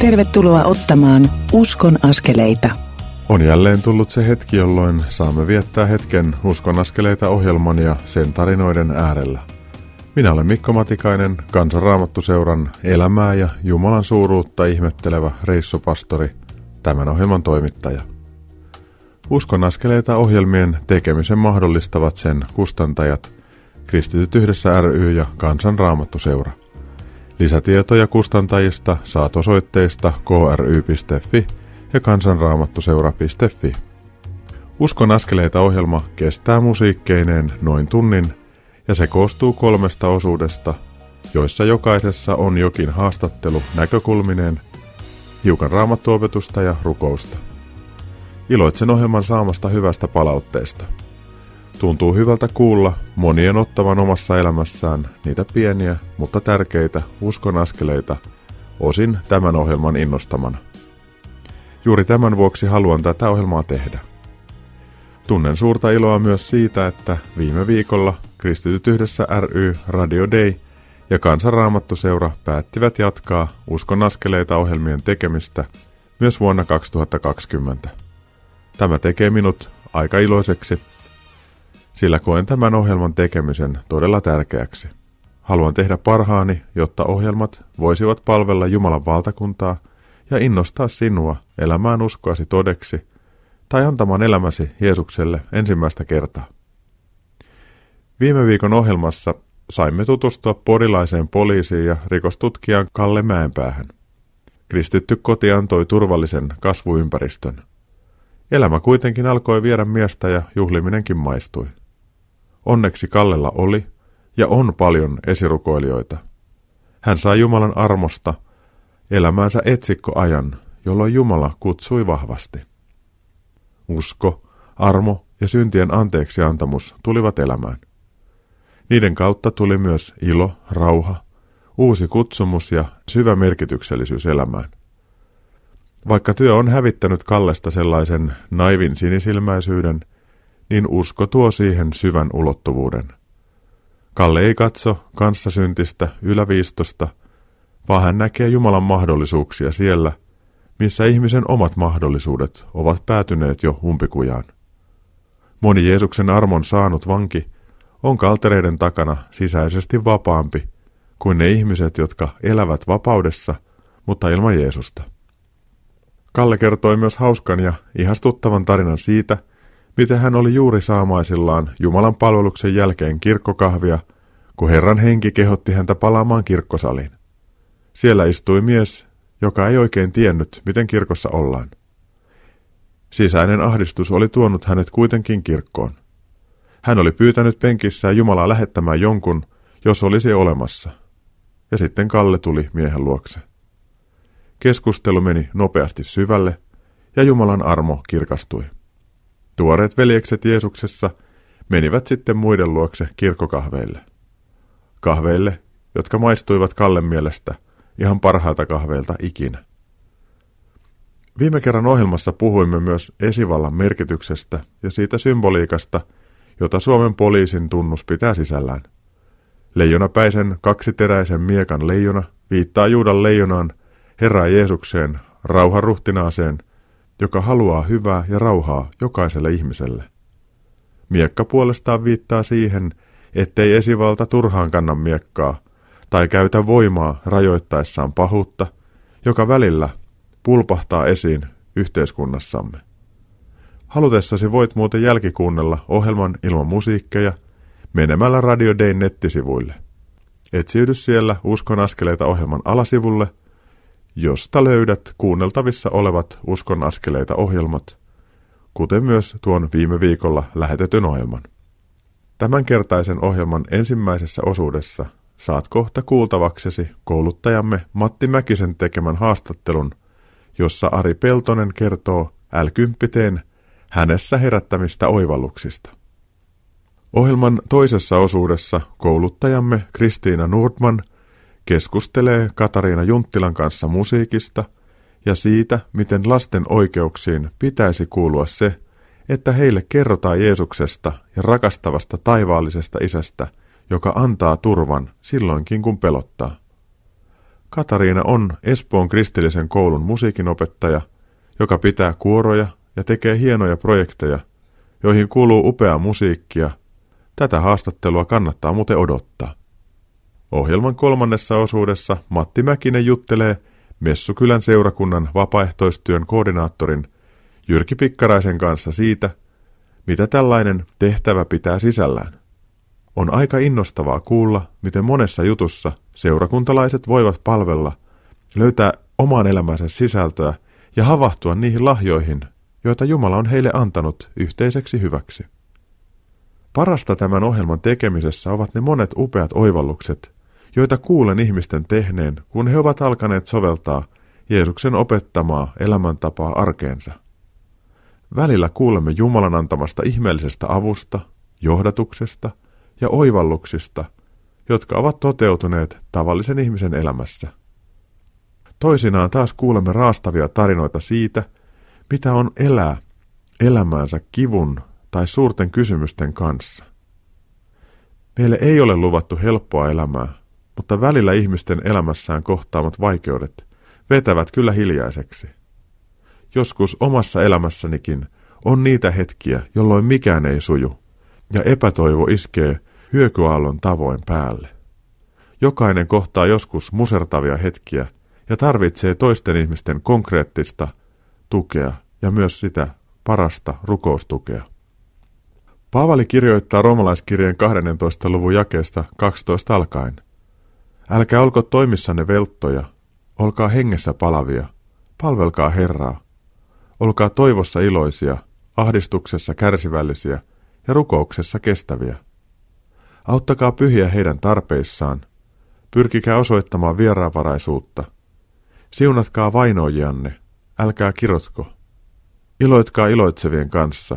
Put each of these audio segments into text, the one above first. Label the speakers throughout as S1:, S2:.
S1: Tervetuloa ottamaan Uskon askeleita.
S2: On jälleen tullut se hetki, jolloin saamme viettää hetken Uskon askeleita ohjelman ja sen tarinoiden äärellä. Minä olen Mikko Matikainen, Kansanraamattuseuran elämää ja Jumalan suuruutta ihmettelevä reissupastori, tämän ohjelman toimittaja. Uskon askeleita ohjelmien tekemisen mahdollistavat sen kustantajat, Kristityt yhdessä ry ja Kansanraamattuseura. Lisätietoja kustantajista saat osoitteista kry.fi ja kansanraamattuseura.fi. Uskon askeleita ohjelma kestää musiikkeineen noin tunnin ja se koostuu kolmesta osuudesta, joissa jokaisessa on jokin haastattelu näkökulmineen, hiukan raamattuopetusta ja rukousta. Iloitsen ohjelman saamasta hyvästä palautteesta. Tuntuu hyvältä kuulla monien ottavan omassa elämässään niitä pieniä, mutta tärkeitä uskon askeleita, osin tämän ohjelman innostamana. Juuri tämän vuoksi haluan tätä ohjelmaa tehdä. Tunnen suurta iloa myös siitä, että viime viikolla Kristityt yhdessä ry Radio Day ja Kansanraamattuseura päättivät jatkaa Uskon askeleita ohjelmien tekemistä myös vuonna 2020. Tämä tekee minut aika iloiseksi, sillä koen tämän ohjelman tekemisen todella tärkeäksi. Haluan tehdä parhaani, jotta ohjelmat voisivat palvella Jumalan valtakuntaa ja innostaa sinua elämään uskoasi todeksi tai antamaan elämäsi Jeesukselle ensimmäistä kertaa. Viime viikon ohjelmassa saimme tutustua porilaiseen poliisiin ja rikostutkijaan Kalle Mäenpäähän. Kristitty koti antoi turvallisen kasvuympäristön. Elämä kuitenkin alkoi viedä miestä ja juhliminenkin maistui. Onneksi Kallella oli ja on paljon esirukoilijoita. Hän sai Jumalan armosta elämäänsä etsikkoajan, jolloin Jumala kutsui vahvasti. Usko, armo ja syntien anteeksiantamus tulivat elämään. Niiden kautta tuli myös ilo, rauha, uusi kutsumus ja syvä merkityksellisyys elämään. Vaikka työ on hävittänyt Kallesta sellaisen naivin sinisilmäisyyden, niin usko tuo siihen syvän ulottuvuuden. Kalle ei katso kanssasyntistä yläviistosta, vaan hän näkee Jumalan mahdollisuuksia siellä, missä ihmisen omat mahdollisuudet ovat päätyneet jo umpikujaan. Moni Jeesuksen armon saanut vanki on kaltereiden takana sisäisesti vapaampi kuin ne ihmiset, jotka elävät vapaudessa, mutta ilman Jeesusta. Kalle kertoi myös hauskan ja ihastuttavan tarinan siitä, miten hän oli juuri saamaisillaan Jumalan palveluksen jälkeen kirkkokahvia, kun Herran henki kehotti häntä palaamaan kirkkosaliin. Siellä istui mies, joka ei oikein tiennyt, miten kirkossa ollaan. Sisäinen ahdistus oli tuonut hänet kuitenkin kirkkoon. Hän oli pyytänyt penkissään Jumalaa lähettämään jonkun, jos olisi olemassa. Ja sitten Kalle tuli miehen luokse. Keskustelu meni nopeasti syvälle, ja Jumalan armo kirkastui. Tuoreet veljekset Jeesuksessa menivät sitten muiden luokse kirkkokahveille. Kahveille, jotka maistuivat Kallen mielestä ihan parhailta kahveilta ikinä. Viime kerran ohjelmassa puhuimme myös esivallan merkityksestä ja siitä symboliikasta, jota Suomen poliisin tunnus pitää sisällään. Leijonapäisen kaksiteräisen miekan leijona viittaa Juudan leijonaan, Herra Jeesukseen, rauharuhtinaaseen – joka haluaa hyvää ja rauhaa jokaiselle ihmiselle. Miekka puolestaan viittaa siihen, ettei esivalta turhaan kanna miekkaa tai käytä voimaa rajoittaessaan pahuutta, joka välillä pulpahtaa esiin yhteiskunnassamme. Halutessasi voit muuten jälkikuunnella ohjelman ilman musiikkeja menemällä Radio Dayn nettisivuille. Etsiydy siellä Uskon askeleita ohjelman alasivulle – josta löydät kuunneltavissa olevat Uskon askeleita ohjelmat, kuten myös tuon viime viikolla lähetetyn ohjelman. Tämänkertaisen ohjelman ensimmäisessä osuudessa saat kohta kuultavaksesi kouluttajamme Matti Mäkisen tekemän haastattelun, jossa Ari Peltonen kertoo l hänessä herättämistä oivalluksista. Ohjelman toisessa osuudessa kouluttajamme Kristiina Nordman keskustelee Katariina Junttilan kanssa musiikista ja siitä, miten lasten oikeuksiin pitäisi kuulua se, että heille kerrotaan Jeesuksesta ja rakastavasta taivaallisesta isästä, joka antaa turvan silloinkin kun pelottaa. Katariina on Espoon kristillisen koulun musiikinopettaja, joka pitää kuoroja ja tekee hienoja projekteja, joihin kuuluu upeaa musiikkia. Tätä haastattelua kannattaa muuten odottaa. Ohjelman kolmannessa osuudessa Matti Mäkinen juttelee Messukylän seurakunnan vapaaehtoistyön koordinaattorin Jyrki Pikkaraisen kanssa siitä, mitä tällainen tehtävä pitää sisällään. On aika innostavaa kuulla, miten monessa jutussa seurakuntalaiset voivat palvella, löytää oman elämänsä sisältöä ja havahtua niihin lahjoihin, joita Jumala on heille antanut yhteiseksi hyväksi. Parasta tämän ohjelman tekemisessä ovat ne monet upeat oivallukset, joita kuulen ihmisten tehneen, kun he ovat alkaneet soveltaa Jeesuksen opettamaa elämäntapaa arkeensa. Välillä kuulemme Jumalan antamasta ihmeellisestä avusta, johdatuksesta ja oivalluksista, jotka ovat toteutuneet tavallisen ihmisen elämässä. Toisinaan taas kuulemme raastavia tarinoita siitä, mitä on elää elämäänsä kivun tai suurten kysymysten kanssa. Meille ei ole luvattu helppoa elämää, mutta välillä ihmisten elämässään kohtaamat vaikeudet vetävät kyllä hiljaiseksi. Joskus omassa elämässänikin on niitä hetkiä, jolloin mikään ei suju, ja epätoivo iskee hyökyaallon tavoin päälle. Jokainen kohtaa joskus musertavia hetkiä ja tarvitsee toisten ihmisten konkreettista tukea ja myös sitä parasta rukoustukea. Paavali kirjoittaa romalaiskirjeen 12. luvun jakeesta 12 alkaen. Älkää olko toimissanne velttoja, olkaa hengessä palavia, palvelkaa Herraa. Olkaa toivossa iloisia, ahdistuksessa kärsivällisiä ja rukouksessa kestäviä. Auttakaa pyhiä heidän tarpeissaan, pyrkikää osoittamaan vieraanvaraisuutta. Siunatkaa vainojianne, älkää kirotko. Iloitkaa iloitsevien kanssa,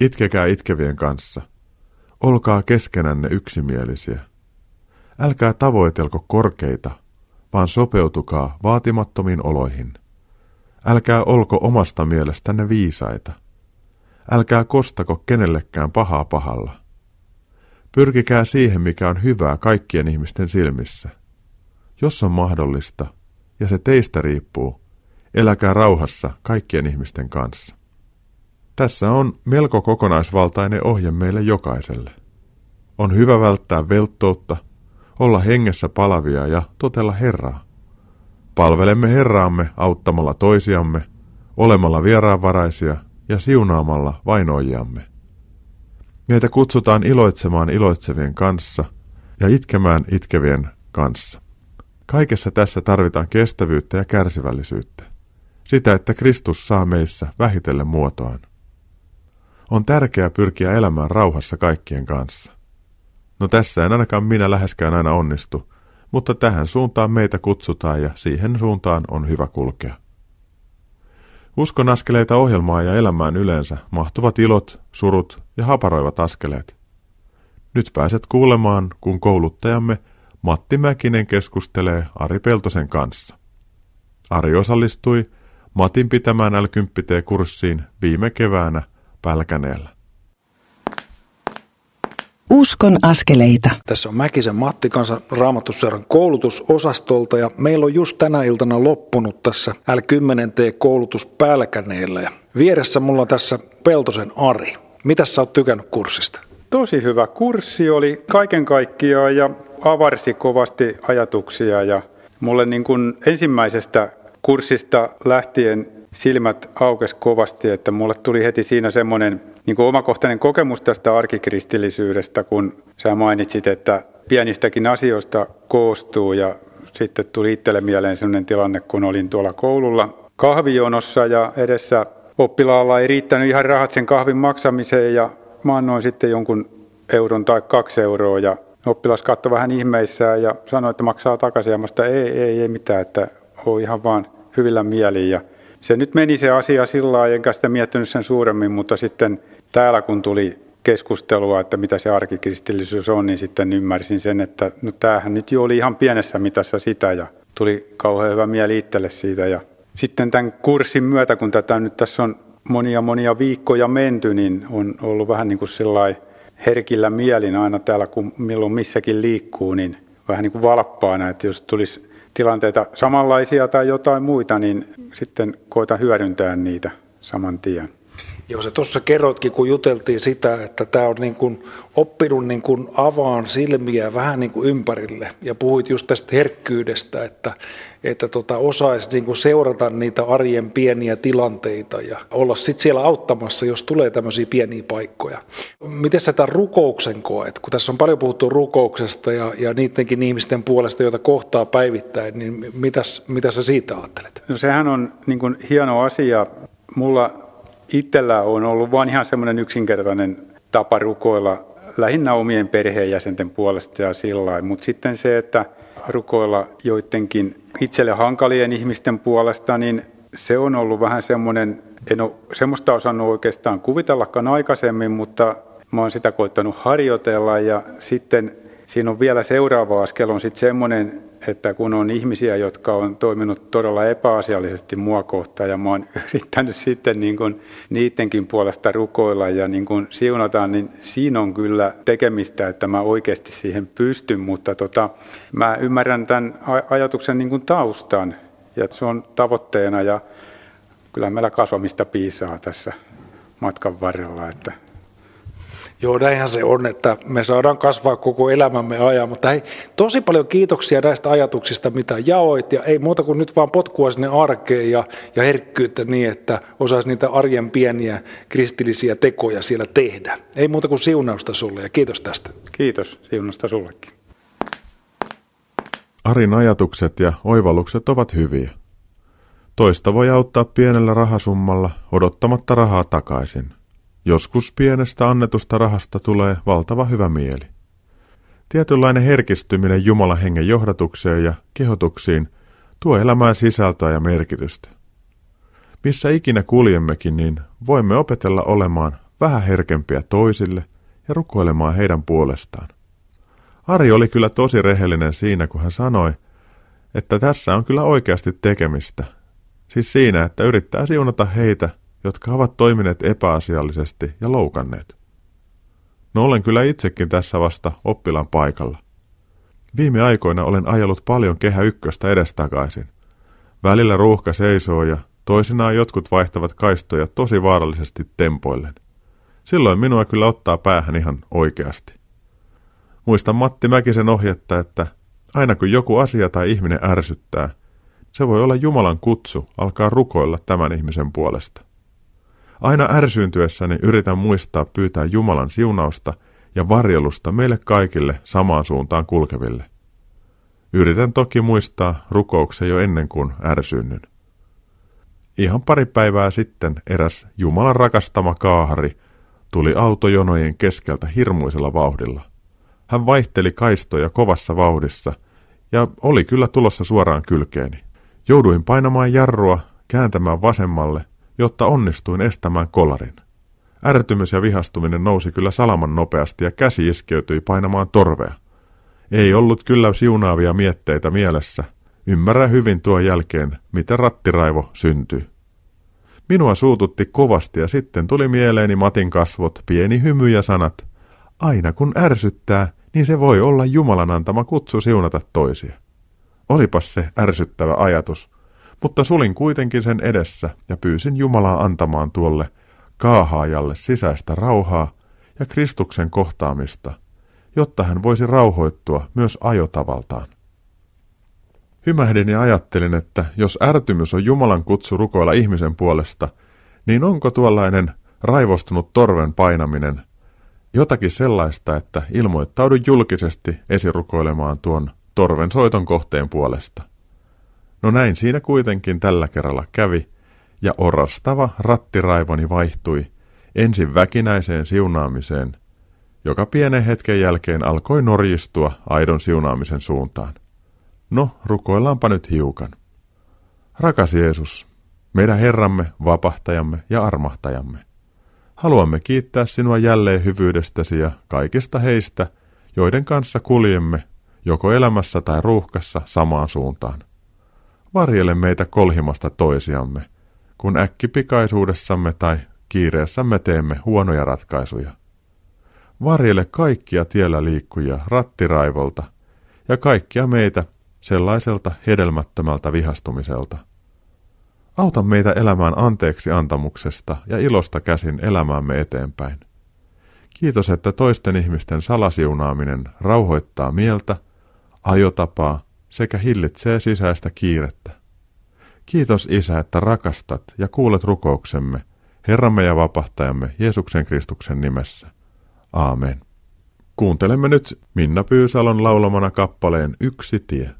S2: itkekää itkevien kanssa. Olkaa keskenänne yksimielisiä. Älkää tavoitelko korkeita, vaan sopeutukaa vaatimattomiin oloihin. Älkää olko omasta mielestänne viisaita. Älkää kostako kenellekään pahaa pahalla. Pyrkikää siihen, mikä on hyvää kaikkien ihmisten silmissä. Jos on mahdollista, ja se teistä riippuu, eläkää rauhassa kaikkien ihmisten kanssa. Tässä on melko kokonaisvaltainen ohje meille jokaiselle. On hyvä välttää velttoutta, olla hengessä palavia ja totella Herraa. Palvelemme Herraamme auttamalla toisiamme, olemalla vieraanvaraisia ja siunaamalla vainoijamme. Meitä kutsutaan iloitsemaan iloitsevien kanssa ja itkemään itkevien kanssa. Kaikessa tässä tarvitaan kestävyyttä ja kärsivällisyyttä. Sitä, että Kristus saa meissä vähitellen muotoaan. On tärkeää pyrkiä elämään rauhassa kaikkien kanssa. No tässä en ainakaan minä läheskään aina onnistu, mutta tähän suuntaan meitä kutsutaan ja siihen suuntaan on hyvä kulkea. Uskon askeleita ohjelmaa ja elämään yleensä mahtuvat ilot, surut ja haparoivat askeleet. Nyt pääset kuulemaan, kun kouluttajamme Matti Mäkinen keskustelee Ari Peltosen kanssa. Ari osallistui Matin pitämään l kurssiin viime keväänä Pälkäneellä.
S1: Uskon askeleita.
S3: Tässä on Mäkisen Matti kanssa Raamatuseuran koulutusosastolta ja meillä on just tänä iltana loppunut tässä L10T-koulutus Pälkäneellä ja vieressä mulla on tässä Peltosen Ari. Mitä sä oot tykännyt kurssista?
S4: Tosi hyvä kurssi oli kaiken kaikkiaan ja avarsi kovasti ajatuksia ja mulle niin kuin ensimmäisestä kurssista lähtien silmät aukes kovasti, että mulle tuli heti siinä semmoinen niin kuin omakohtainen kokemus tästä arkikristillisyydestä, kun sä mainitsit, että pienistäkin asioista koostuu ja sitten tuli itselle mieleen sellainen tilanne, kun olin tuolla koululla kahvijonossa ja edessä oppilaalla ei riittänyt ihan rahat sen kahvin maksamiseen ja mä annoin sitten jonkun euron tai kaksi euroa ja oppilas katsoi vähän ihmeissään ja sanoi, että maksaa takaisin. Ja mä sitä, ei, ei, ei mitään, että on ihan vaan hyvillä mieliin ja se nyt meni se asia sillä lailla, enkä sitä miettinyt sen suuremmin, mutta sitten täällä kun tuli keskustelua, että mitä se arkikristillisyys on, niin sitten ymmärsin sen, että no tämähän nyt jo oli ihan pienessä mitassa sitä ja tuli kauhean hyvä mieli itselle siitä. Ja sitten tämän kurssin myötä, kun tätä nyt tässä on monia monia viikkoja menty, niin on ollut vähän niin kuin herkillä mielin aina täällä, kun milloin missäkin liikkuu, niin vähän niin kuin valppaana, että jos tulisi tilanteita samanlaisia tai jotain muita, niin sitten koitan hyödyntää niitä saman tien.
S3: Joo, se tuossa kerroitkin, kun juteltiin sitä, että tämä on niin kuin oppinut niin kuin avaan silmiä vähän niin kuin ympärille. Ja puhuit just tästä herkkyydestä, että, että tota, osaisi niin kuin seurata niitä arjen pieniä tilanteita ja olla sitten siellä auttamassa, jos tulee tämmöisiä pieniä paikkoja. Miten sä tämän rukouksen koet? Kun tässä on paljon puhuttu rukouksesta ja, ja niidenkin ihmisten puolesta, joita kohtaa päivittäin, niin mitäs, mitä sä siitä ajattelet?
S4: No sehän on niin kuin hieno asia. Mulla itsellä on ollut vain ihan semmoinen yksinkertainen tapa rukoilla lähinnä omien perheenjäsenten puolesta ja sillä Mutta sitten se, että rukoilla joidenkin itselle hankalien ihmisten puolesta, niin se on ollut vähän semmoinen, en ole semmoista osannut oikeastaan kuvitellakaan aikaisemmin, mutta mä oon sitä koittanut harjoitella. Ja sitten siinä on vielä seuraava askel on sitten semmoinen, että kun on ihmisiä, jotka on toiminut todella epäasiallisesti mua kohtaan ja mä oon yrittänyt sitten niin kuin niidenkin puolesta rukoilla ja niin kuin siunata, niin siinä on kyllä tekemistä, että mä oikeasti siihen pystyn, mutta tota, mä ymmärrän tämän ajatuksen niin kuin taustan ja se on tavoitteena ja kyllä meillä kasvamista piisaa tässä matkan varrella, että
S3: Joo, näinhän se on, että me saadaan kasvaa koko elämämme ajan, mutta hei, tosi paljon kiitoksia näistä ajatuksista, mitä jaoit, ja ei muuta kuin nyt vaan potkua sinne arkeen ja, ja herkkyyttä niin, että osaisi niitä arjen pieniä kristillisiä tekoja siellä tehdä. Ei muuta kuin siunausta sulle, ja kiitos tästä.
S4: Kiitos, siunausta sullekin.
S2: Arin ajatukset ja oivallukset ovat hyviä. Toista voi auttaa pienellä rahasummalla odottamatta rahaa takaisin. Joskus pienestä annetusta rahasta tulee valtava hyvä mieli. Tietynlainen herkistyminen Jumalan hengen johdatukseen ja kehotuksiin tuo elämään sisältöä ja merkitystä. Missä ikinä kuljemmekin, niin voimme opetella olemaan vähän herkempiä toisille ja rukoilemaan heidän puolestaan. Ari oli kyllä tosi rehellinen siinä, kun hän sanoi, että tässä on kyllä oikeasti tekemistä. Siis siinä, että yrittää siunata heitä jotka ovat toimineet epäasiallisesti ja loukanneet. No olen kyllä itsekin tässä vasta oppilan paikalla. Viime aikoina olen ajellut paljon kehä ykköstä edestakaisin. Välillä ruuhka seisoo ja toisinaan jotkut vaihtavat kaistoja tosi vaarallisesti tempoillen. Silloin minua kyllä ottaa päähän ihan oikeasti. Muistan Matti Mäkisen ohjetta, että aina kun joku asia tai ihminen ärsyttää, se voi olla Jumalan kutsu alkaa rukoilla tämän ihmisen puolesta. Aina ärsyyntyessäni yritän muistaa pyytää Jumalan siunausta ja varjelusta meille kaikille samaan suuntaan kulkeville. Yritän toki muistaa rukouksen jo ennen kuin ärsynnyn. Ihan pari päivää sitten eräs Jumalan rakastama kaahari tuli autojonojen keskeltä hirmuisella vauhdilla. Hän vaihteli kaistoja kovassa vauhdissa ja oli kyllä tulossa suoraan kylkeeni. Jouduin painamaan jarrua, kääntämään vasemmalle jotta onnistuin estämään kolarin. Ärtymys ja vihastuminen nousi kyllä salaman nopeasti ja käsi iskeytyi painamaan torvea. Ei ollut kyllä siunaavia mietteitä mielessä. Ymmärrä hyvin tuon jälkeen, miten rattiraivo syntyi. Minua suututti kovasti ja sitten tuli mieleeni Matin kasvot, pieni hymy ja sanat. Aina kun ärsyttää, niin se voi olla Jumalan antama kutsu siunata toisia. Olipas se ärsyttävä ajatus, mutta sulin kuitenkin sen edessä ja pyysin Jumalaa antamaan tuolle kaahaajalle sisäistä rauhaa ja Kristuksen kohtaamista, jotta hän voisi rauhoittua myös ajotavaltaan. Hymähdin ja ajattelin, että jos ärtymys on Jumalan kutsu rukoilla ihmisen puolesta, niin onko tuollainen raivostunut torven painaminen jotakin sellaista, että ilmoittaudun julkisesti esirukoilemaan tuon torven soiton kohteen puolesta – No näin siinä kuitenkin tällä kerralla kävi, ja orastava rattiraivoni vaihtui ensin väkinäiseen siunaamiseen, joka pienen hetken jälkeen alkoi norjistua aidon siunaamisen suuntaan. No, rukoillaanpa nyt hiukan. Rakas Jeesus, meidän Herramme, vapahtajamme ja armahtajamme, haluamme kiittää sinua jälleen hyvyydestäsi ja kaikista heistä, joiden kanssa kuljemme, joko elämässä tai ruuhkassa samaan suuntaan. Varjele meitä kolhimasta toisiamme, kun äkkipikaisuudessamme tai kiireessämme teemme huonoja ratkaisuja. Varjele kaikkia tiellä liikkujia rattiraivolta ja kaikkia meitä sellaiselta hedelmättömältä vihastumiselta. Auta meitä elämään anteeksi antamuksesta ja ilosta käsin elämäämme eteenpäin. Kiitos, että toisten ihmisten salasiunaaminen rauhoittaa mieltä, ajotapaa sekä hillitsee sisäistä kiirettä. Kiitos Isä, että rakastat ja kuulet rukouksemme, Herramme ja vapahtajamme Jeesuksen Kristuksen nimessä. Aamen. Kuuntelemme nyt Minna Pyysalon laulamana kappaleen Yksi tie.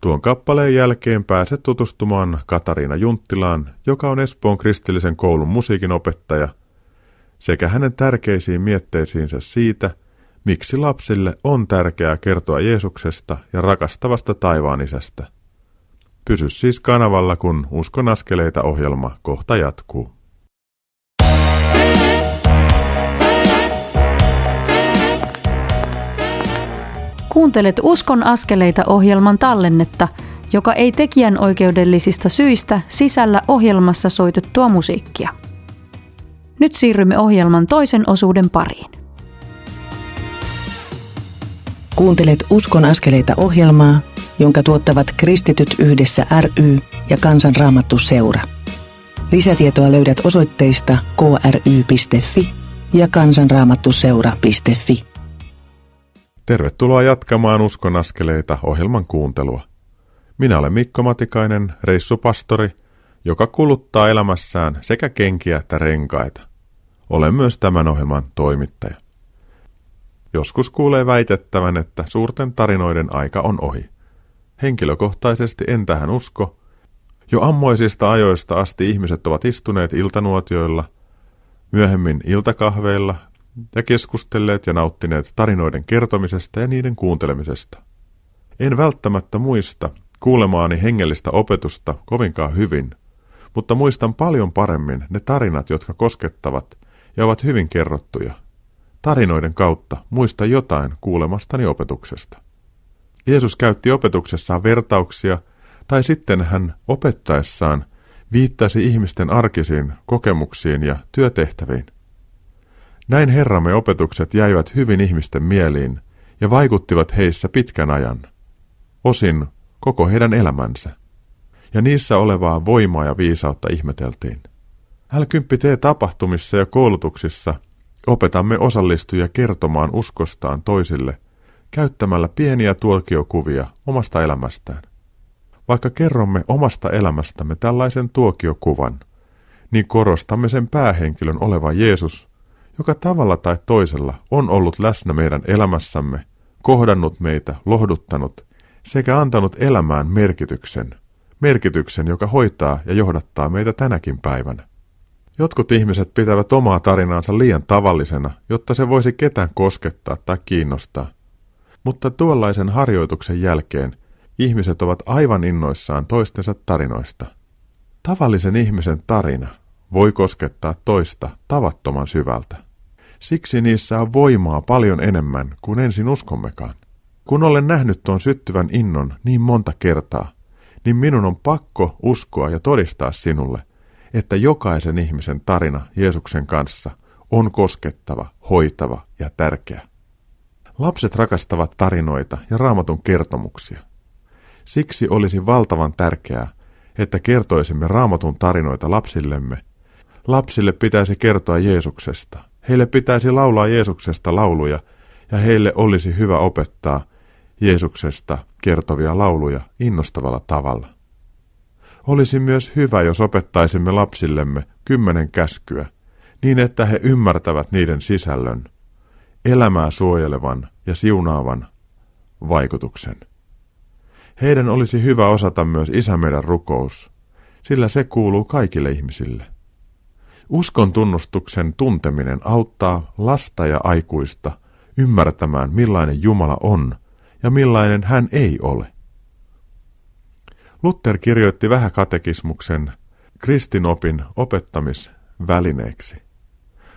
S2: Tuon kappaleen jälkeen pääset tutustumaan Katariina Junttilaan, joka on Espoon kristillisen koulun musiikinopettaja, sekä hänen tärkeisiin mietteisiinsä siitä, miksi lapsille on tärkeää kertoa Jeesuksesta ja rakastavasta taivaan isästä. Pysy siis kanavalla, kun Uskon askeleita ohjelma kohta jatkuu.
S5: Kuuntelet Uskon askeleita ohjelman tallennetta, joka ei tekijän oikeudellisista syistä sisällä ohjelmassa soitettua musiikkia. Nyt siirrymme ohjelman toisen osuuden pariin.
S1: Kuuntelet Uskon askeleita ohjelmaa, jonka tuottavat Kristityt yhdessä ry ja Kansanraamattu seura. Lisätietoa löydät osoitteista kry.fi ja kansanraamattuseura.fi.
S2: Tervetuloa jatkamaan Uskon askeleita ohjelman kuuntelua. Minä olen Mikko Matikainen, reissupastori, joka kuluttaa elämässään sekä kenkiä että renkaita. Olen myös tämän ohjelman toimittaja. Joskus kuulee väitettävän, että suurten tarinoiden aika on ohi. Henkilökohtaisesti en tähän usko. Jo ammoisista ajoista asti ihmiset ovat istuneet iltanuotioilla, myöhemmin iltakahveilla ja keskustelleet ja nauttineet tarinoiden kertomisesta ja niiden kuuntelemisesta. En välttämättä muista kuulemaani hengellistä opetusta kovinkaan hyvin, mutta muistan paljon paremmin ne tarinat, jotka koskettavat ja ovat hyvin kerrottuja. Tarinoiden kautta muista jotain kuulemastani opetuksesta. Jeesus käytti opetuksessaan vertauksia, tai sitten hän opettaessaan viittasi ihmisten arkisiin kokemuksiin ja työtehtäviin. Näin Herramme opetukset jäivät hyvin ihmisten mieliin ja vaikuttivat heissä pitkän ajan, osin koko heidän elämänsä, ja niissä olevaa voimaa ja viisautta ihmeteltiin. L10T-tapahtumissa ja koulutuksissa opetamme osallistujia kertomaan uskostaan toisille käyttämällä pieniä tuokiokuvia omasta elämästään. Vaikka kerromme omasta elämästämme tällaisen tuokiokuvan, niin korostamme sen päähenkilön olevan Jeesus, joka tavalla tai toisella on ollut läsnä meidän elämässämme, kohdannut meitä, lohduttanut sekä antanut elämään merkityksen, merkityksen, joka hoitaa ja johdattaa meitä tänäkin päivänä. Jotkut ihmiset pitävät omaa tarinaansa liian tavallisena, jotta se voisi ketään koskettaa tai kiinnostaa. Mutta tuollaisen harjoituksen jälkeen ihmiset ovat aivan innoissaan toistensa tarinoista. Tavallisen ihmisen tarina voi koskettaa toista tavattoman syvältä. Siksi niissä on voimaa paljon enemmän kuin ensin uskommekaan. Kun olen nähnyt tuon syttyvän innon niin monta kertaa, niin minun on pakko uskoa ja todistaa sinulle, että jokaisen ihmisen tarina Jeesuksen kanssa on koskettava, hoitava ja tärkeä. Lapset rakastavat tarinoita ja raamatun kertomuksia. Siksi olisi valtavan tärkeää, että kertoisimme raamatun tarinoita lapsillemme. Lapsille pitäisi kertoa Jeesuksesta. Heille pitäisi laulaa Jeesuksesta lauluja ja heille olisi hyvä opettaa Jeesuksesta kertovia lauluja innostavalla tavalla. Olisi myös hyvä, jos opettaisimme lapsillemme kymmenen käskyä, niin että he ymmärtävät niiden sisällön, elämää suojelevan ja siunaavan vaikutuksen. Heidän olisi hyvä osata myös Isä meidän rukous, sillä se kuuluu kaikille ihmisille. Uskon tunnustuksen tunteminen auttaa lasta ja aikuista ymmärtämään, millainen Jumala on ja millainen hän ei ole. Luther kirjoitti vähäkatekismuksen kristinopin opettamisvälineeksi.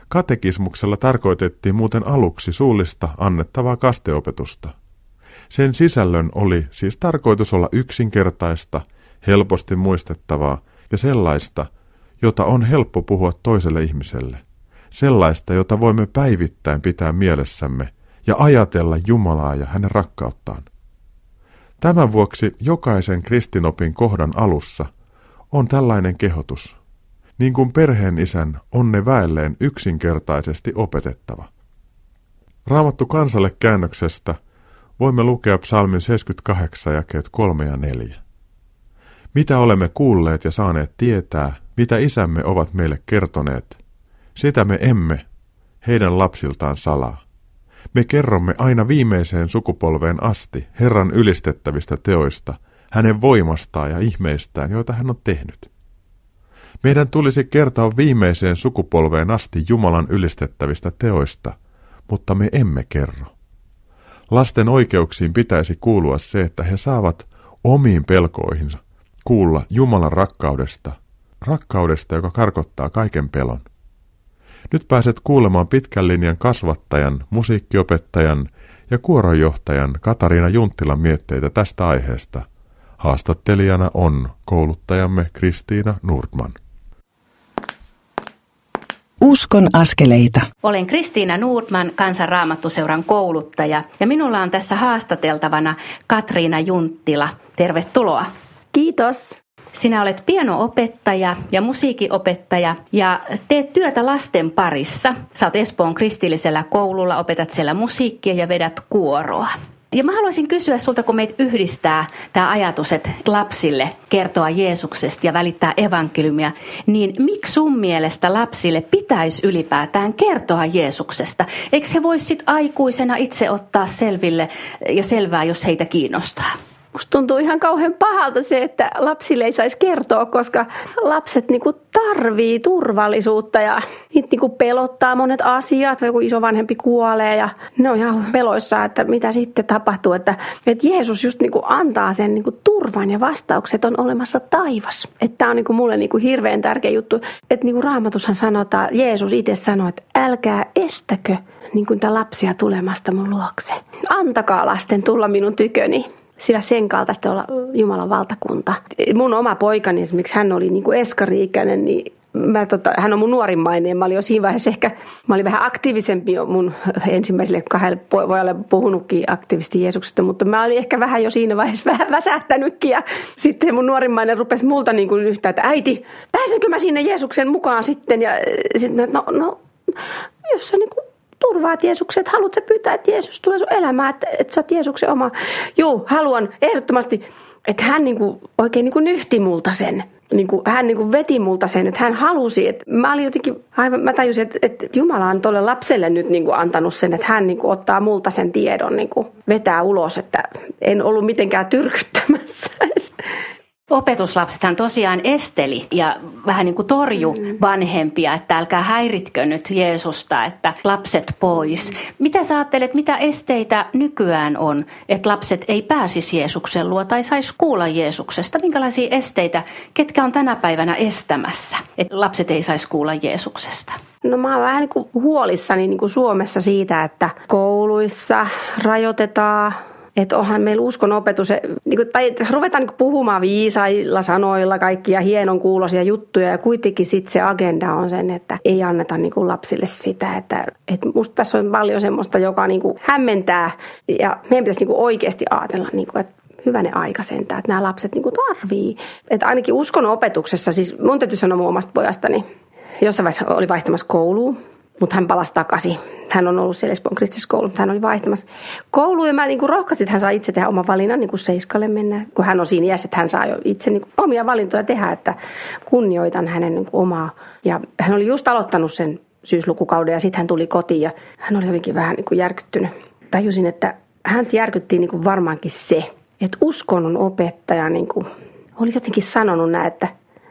S2: Katekismuksella tarkoitettiin muuten aluksi suullista annettavaa kasteopetusta. Sen sisällön oli siis tarkoitus olla yksinkertaista, helposti muistettavaa ja sellaista, jota on helppo puhua toiselle ihmiselle. Sellaista, jota voimme päivittäin pitää mielessämme ja ajatella Jumalaa ja hänen rakkauttaan. Tämän vuoksi jokaisen kristinopin kohdan alussa on tällainen kehotus, niin kuin perheen isän on ne väelleen yksinkertaisesti opetettava. Raamattu kansalle käännöksestä voimme lukea psalmin 78 jakeet 3 ja 4. Mitä olemme kuulleet ja saaneet tietää, mitä isämme ovat meille kertoneet, sitä me emme heidän lapsiltaan salaa. Me kerromme aina viimeiseen sukupolveen asti Herran ylistettävistä teoista, hänen voimastaan ja ihmeistään, joita hän on tehnyt. Meidän tulisi kertoa viimeiseen sukupolveen asti Jumalan ylistettävistä teoista, mutta me emme kerro. Lasten oikeuksiin pitäisi kuulua se, että he saavat omiin pelkoihinsa kuulla Jumalan rakkaudesta, rakkaudesta, joka karkottaa kaiken pelon. Nyt pääset kuulemaan pitkän linjan kasvattajan, musiikkiopettajan ja kuoronjohtajan Katariina Junttilan mietteitä tästä aiheesta. Haastattelijana on kouluttajamme Kristiina Nordman.
S1: Uskon askeleita.
S6: Olen Kristiina Nordman, kansanraamattuseuran kouluttaja, ja minulla on tässä haastateltavana Katriina Junttila. Tervetuloa.
S7: Kiitos.
S6: Sinä olet pianoopettaja ja musiikinopettaja ja teet työtä lasten parissa. Sä oot Espoon kristillisellä koululla, opetat siellä musiikkia ja vedät kuoroa. Ja mä haluaisin kysyä sulta, kun meitä yhdistää tämä ajatus, että lapsille kertoa Jeesuksesta ja välittää evankeliumia, niin miksi sun mielestä lapsille pitäisi ylipäätään kertoa Jeesuksesta? Eikö he voisi sitten aikuisena itse ottaa selville ja selvää, jos heitä kiinnostaa?
S7: Musta tuntuu ihan kauhean pahalta se, että lapsille ei saisi kertoa, koska lapset niinku tarvii turvallisuutta ja niitä niinku pelottaa monet asiat. Joku isovanhempi kuolee ja ne on ihan peloissa, että mitä sitten tapahtuu. Että, että Jeesus just niinku antaa sen niinku turvan ja vastaukset on olemassa taivas. Että tämä on niinku mulle niinku hirveän tärkeä juttu. Että niinku raamatushan sanotaan, Jeesus itse sanoi, että älkää estäkö niin lapsia tulemasta mun luokse. Antakaa lasten tulla minun tyköni sillä sen kaltaista olla Jumalan valtakunta. Mun oma poikani esimerkiksi, hän oli niin kuin eskariikäinen, niin mä, tota, hän on mun nuorimmainen. Mä olin jo siinä vaiheessa ehkä, mä olin vähän aktiivisempi jo mun ensimmäiselle kahdelle pojalle puhunutkin aktiivisesti Jeesuksesta, mutta mä olin ehkä vähän jo siinä vaiheessa vähän väsähtänytkin ja sitten mun nuorimmainen rupesi multa niin kuin yhtä, että äiti, pääsenkö mä sinne Jeesuksen mukaan sitten ja sitten no, no jos sä niin kuin turvaat Jeesuksen, että haluatko pyytää, että Jeesus tulee sun elämään, että, että sä oot Jeesuksen oma. Joo, haluan ehdottomasti, että hän niin kuin, oikein niin kuin nyhti multa sen. Niin kuin, hän niin kuin veti multa sen, että hän halusi. Että mä olin jotenkin, aivan, mä tajusin, että, että Jumala on tuolle lapselle nyt niin kuin antanut sen, että hän niin kuin ottaa multa sen tiedon, niin kuin vetää ulos, että en ollut mitenkään tyrkyttämässä.
S6: Opetuslapsethan tosiaan esteli ja vähän niin kuin torju mm. vanhempia, että älkää häiritkö nyt Jeesusta, että lapset pois. Mitä sä ajattelet, mitä esteitä nykyään on, että lapset ei pääsisi Jeesuksen luo tai saisi kuulla Jeesuksesta? Minkälaisia esteitä, ketkä on tänä päivänä estämässä, että lapset ei saisi kuulla Jeesuksesta?
S7: No mä oon vähän niin kuin huolissani niin kuin Suomessa siitä, että kouluissa rajoitetaan että onhan meillä uskon opetus, niin kuin, tai ruvetaan niin puhumaan viisailla sanoilla kaikkia hienon kuulosia juttuja ja kuitenkin sitten se agenda on sen, että ei anneta niin kuin lapsille sitä, että, että musta tässä on paljon semmoista, joka niin kuin hämmentää ja meidän pitäisi niin kuin oikeasti ajatella, niin kuin, että hyvänen aika sentään, että nämä lapset niin kuin tarvii. Että ainakin uskon opetuksessa, siis mun täytyy sanoa mun omasta pojastani, jossain vaiheessa oli vaihtamassa kouluun, mutta hän palasi takaisin. Hän on ollut siellä Espoon mutta hän oli vaihtamassa kouluun ja mä niin rohkaisin, että hän saa itse tehdä oman valinnan, niin kuin Seiskalle mennä, kun hän on siinä iässä, että hän saa jo itse niin kuin omia valintoja tehdä, että kunnioitan hänen niin kuin omaa. Ja hän oli just aloittanut sen syyslukukauden ja sitten hän tuli kotiin ja hän oli jotenkin vähän niin kuin järkyttynyt. Tajusin, että hän järkyttiin niin kuin varmaankin se, että uskonnon opettaja niin kuin oli jotenkin sanonut näin, että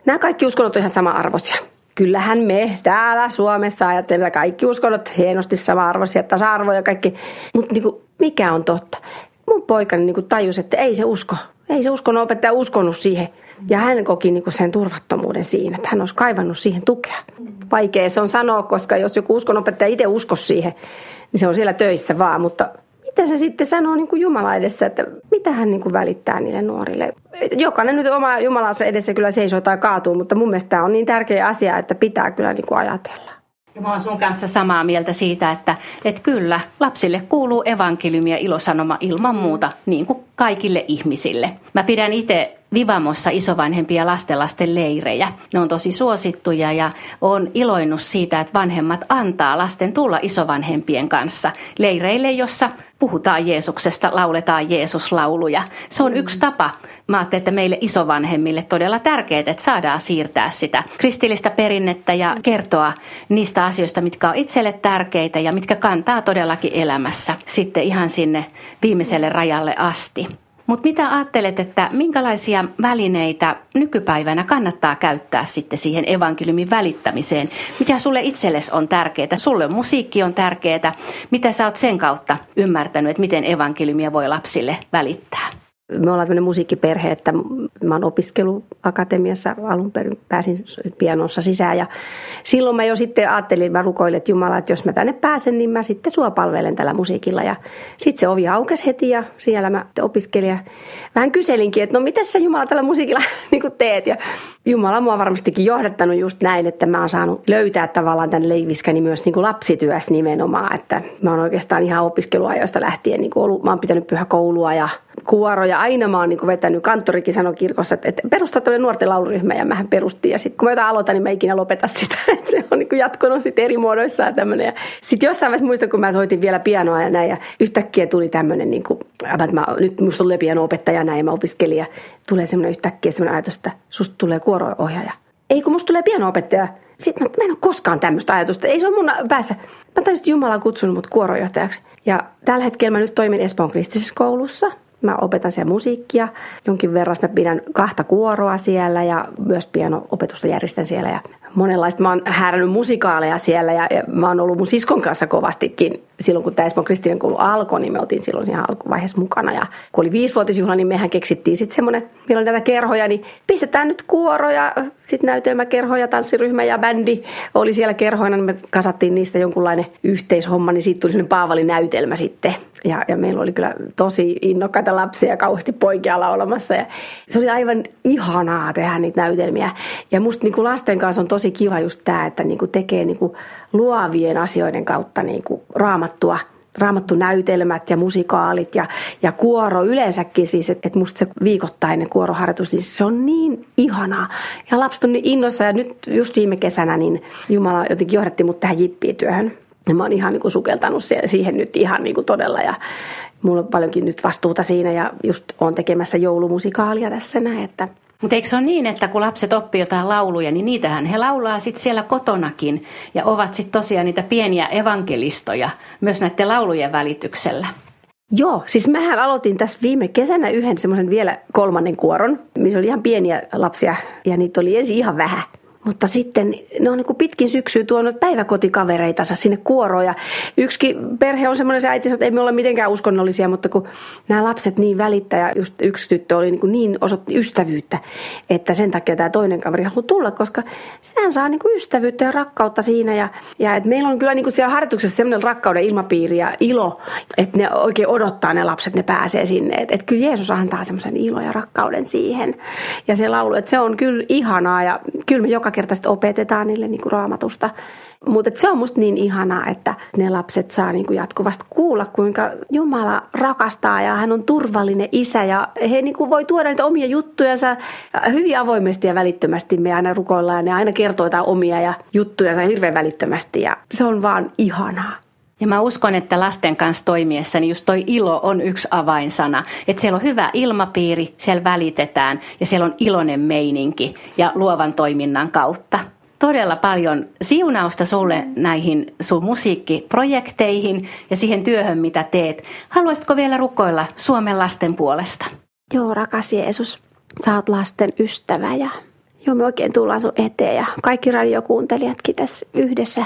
S7: nämä kaikki uskonnot on ihan sama arvoisia kyllähän me täällä Suomessa ajattelemme kaikki uskonnot hienosti sama-arvoisia, tasa-arvoja ja kaikki. Mutta niinku, mikä on totta? Mun poikani niinku tajusi, että ei se usko. Ei se uskonut opettaja uskonut siihen. Ja hän koki niinku sen turvattomuuden siinä, että hän olisi kaivannut siihen tukea. Vaikea se on sanoa, koska jos joku uskonopettaja itse usko siihen, niin se on siellä töissä vaan. Mutta mitä se sitten sanoo niin kuin Jumala edessä, että mitä hän niin kuin välittää niille nuorille? Jokainen nyt oma Jumalansa edessä kyllä seisoo tai kaatuu, mutta mun mielestä tämä on niin tärkeä asia, että pitää kyllä niin kuin ajatella.
S6: Ja mä oon sun kanssa samaa mieltä siitä, että, että kyllä, lapsille kuuluu evankeliumi ja ilosanoma ilman muuta, niin kuin kaikille ihmisille. Mä pidän itse Vivamossa isovanhempia lastenlasten leirejä. Ne on tosi suosittuja ja on iloinnut siitä, että vanhemmat antaa lasten tulla isovanhempien kanssa leireille, jossa puhutaan Jeesuksesta, lauletaan Jeesuslauluja. Se on yksi tapa. Mä ajattelin, että meille isovanhemmille todella tärkeää, että saadaan siirtää sitä kristillistä perinnettä ja kertoa niistä asioista, mitkä on itselle tärkeitä ja mitkä kantaa todellakin elämässä sitten ihan sinne viimeiselle rajalle asti. Mutta mitä ajattelet, että minkälaisia välineitä nykypäivänä kannattaa käyttää sitten siihen evankeliumin välittämiseen? Mitä sulle itsellesi on tärkeää? Sulle musiikki on tärkeää. Mitä sä oot sen kautta ymmärtänyt, että miten evankeliumia voi lapsille välittää?
S7: Me ollaan tämmöinen musiikkiperhe, että mä oon opiskeluakatemiassa alun perin pääsin pianossa sisään ja silloin mä jo sitten ajattelin, mä rukoilin, että Jumala, että jos mä tänne pääsen, niin mä sitten sua palvelen tällä musiikilla. Ja sitten se ovi aukesi heti ja siellä mä opiskelin ja vähän kyselinkin, että no mitä sä Jumala tällä musiikilla niin teet? Ja Jumala mua varmastikin johdattanut just näin, että mä oon saanut löytää tavallaan tämän leiviskäni myös niin kuin lapsityössä nimenomaan, että mä oon oikeastaan ihan opiskeluajoista lähtien niin kuin ollut, mä oon pitänyt pyhäkoulua ja kuoroja. Aina mä oon niin vetänyt, kanttorikin sanoi kirkossa, että, että perustaa tämmöinen nuorten lauluryhmä ja mähän perustin. Ja sitten kun mä jotain aloitan, niin mä ikinä lopeta sitä. Että se on niin jatkunut sitten eri muodoissa ja tämmöinen. Sitten jossain vaiheessa muistan, kun mä soitin vielä pianoa ja näin ja yhtäkkiä tuli tämmöinen, niin kuin, että mä, nyt musta oli piano-opettaja näin ja mä opiskelin ja tulee semmoinen yhtäkkiä semmoinen ajatus, että susta tulee kuoro-ohjaaja. Ei kun musta tulee piano-opettaja. Sitten mä, mä en ole koskaan tämmöistä ajatusta. Ei se ole mun päässä. Mä että Jumala kutsunut mut kuorojohtajaksi. Ja tällä hetkellä mä nyt toimin Espoon kristillisessä koulussa – Mä opetan siellä musiikkia. Jonkin verran mä pidän kahta kuoroa siellä ja myös piano-opetusta järjestän siellä. Ja monenlaista. Mä oon häärännyt musikaaleja siellä ja, ja mä oon ollut mun siskon kanssa kovastikin. Silloin kun tämä Espoon kristillinen koulu alkoi, niin me oltiin silloin ihan alkuvaiheessa mukana. Ja kun oli viisivuotisjuhla, niin mehän keksittiin sitten semmoinen, meillä on näitä kerhoja, niin pistetään nyt kuoro ja sitten näytelmäkerho ja tanssiryhmä ja bändi oli siellä kerhoina, niin me kasattiin niistä jonkunlainen yhteishomma, niin siitä tuli semmoinen Paavalin näytelmä sitten. Ja, ja meillä oli kyllä tosi innokkaita lapsia ja kauheasti poikia laulamassa. Ja se oli aivan ihanaa tehdä niitä näytelmiä. Ja musta niin kuin lasten kanssa on tosi kiva just tämä, että niin kuin tekee niin kuin luovien asioiden kautta niin kuin raamattua raamattu näytelmät ja musikaalit ja, ja kuoro yleensäkin siis, että et musta se viikoittainen kuoroharjoitus, niin se on niin ihanaa. Ja lapset on niin innossa ja nyt just viime kesänä niin Jumala jotenkin johdatti mut tähän jippityöhön. Ja mä oon ihan niin kuin sukeltanut siihen nyt ihan niin kuin todella ja mulla on paljonkin nyt vastuuta siinä ja just on tekemässä joulumusikaalia tässä näin, että
S6: mutta eikö se ole niin, että kun lapset oppii jotain lauluja, niin niitähän he laulaa sitten siellä kotonakin ja ovat sitten tosiaan niitä pieniä evankelistoja myös näiden laulujen välityksellä.
S7: Joo, siis mähän aloitin tässä viime kesänä yhden semmoisen vielä kolmannen kuoron, missä oli ihan pieniä lapsia ja niitä oli ensin ihan vähän. Mutta sitten ne on niin kuin pitkin syksyä tuonut päiväkotikavereitansa sinne kuoroon. Ja yksi perhe on semmoinen se äiti, että ei me olla mitenkään uskonnollisia, mutta kun nämä lapset niin välittää ja just yksi tyttö oli niin, kuin niin osoitti ystävyyttä, että sen takia tämä toinen kaveri haluaa tulla, koska sehän saa niin kuin ystävyyttä ja rakkautta siinä. Ja, ja että meillä on kyllä niin kuin siellä harjoituksessa semmoinen rakkauden ilmapiiri ja ilo, että ne oikein odottaa ne lapset, ne pääsee sinne. Että, että kyllä Jeesus antaa semmoisen ilo ja rakkauden siihen. Ja se laulu, että se on kyllä ihanaa ja kyllä me joka joka kerta sitten opetetaan niille niin kuin raamatusta. Mutta se on musta niin ihanaa, että ne lapset saa niin kuin jatkuvasti kuulla, kuinka Jumala rakastaa ja hän on turvallinen isä. Ja he niin kuin voi tuoda niitä omia juttujansa hyvin avoimesti ja välittömästi. Me aina rukoillaan ja ne aina kertoo jotain omia ja juttuja hirveän välittömästi ja se on vaan ihanaa.
S6: Ja mä uskon, että lasten kanssa toimiessa niin just toi ilo on yksi avainsana. Että siellä on hyvä ilmapiiri, siellä välitetään ja siellä on iloinen meininki ja luovan toiminnan kautta. Todella paljon siunausta sulle näihin sun musiikkiprojekteihin ja siihen työhön, mitä teet. Haluaisitko vielä rukoilla Suomen lasten puolesta?
S7: Joo, rakas Jeesus, sä oot lasten ystävä ja joo, me oikein tullaan sun eteen ja kaikki radiokuuntelijatkin tässä yhdessä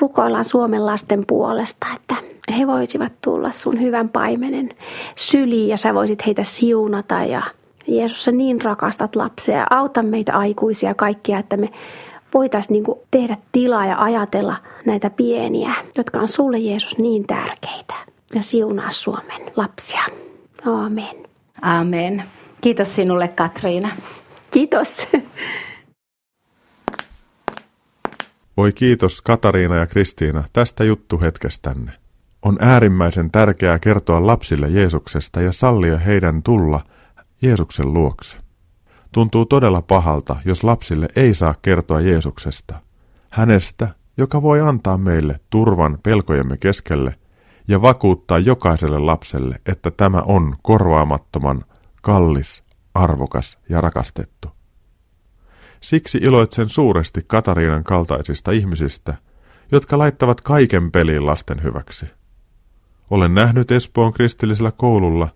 S7: rukoillaan Suomen lasten puolesta, että he voisivat tulla sun hyvän paimenen syliin ja sä voisit heitä siunata ja Jeesus, sä niin rakastat lapsia. Auta meitä aikuisia kaikkia, että me voitaisiin niin tehdä tilaa ja ajatella näitä pieniä, jotka on sulle Jeesus niin tärkeitä. Ja siunaa Suomen lapsia. Amen.
S6: Amen. Kiitos sinulle Katriina.
S7: Kiitos.
S2: Voi kiitos Katariina ja Kristiina tästä juttuhetkestänne. On äärimmäisen tärkeää kertoa lapsille Jeesuksesta ja sallia heidän tulla Jeesuksen luokse. Tuntuu todella pahalta, jos lapsille ei saa kertoa Jeesuksesta. Hänestä, joka voi antaa meille turvan pelkojemme keskelle ja vakuuttaa jokaiselle lapselle, että tämä on korvaamattoman kallis, arvokas ja rakastettu. Siksi iloitsen suuresti Katariinan kaltaisista ihmisistä, jotka laittavat kaiken peliin lasten hyväksi. Olen nähnyt Espoon kristillisellä koululla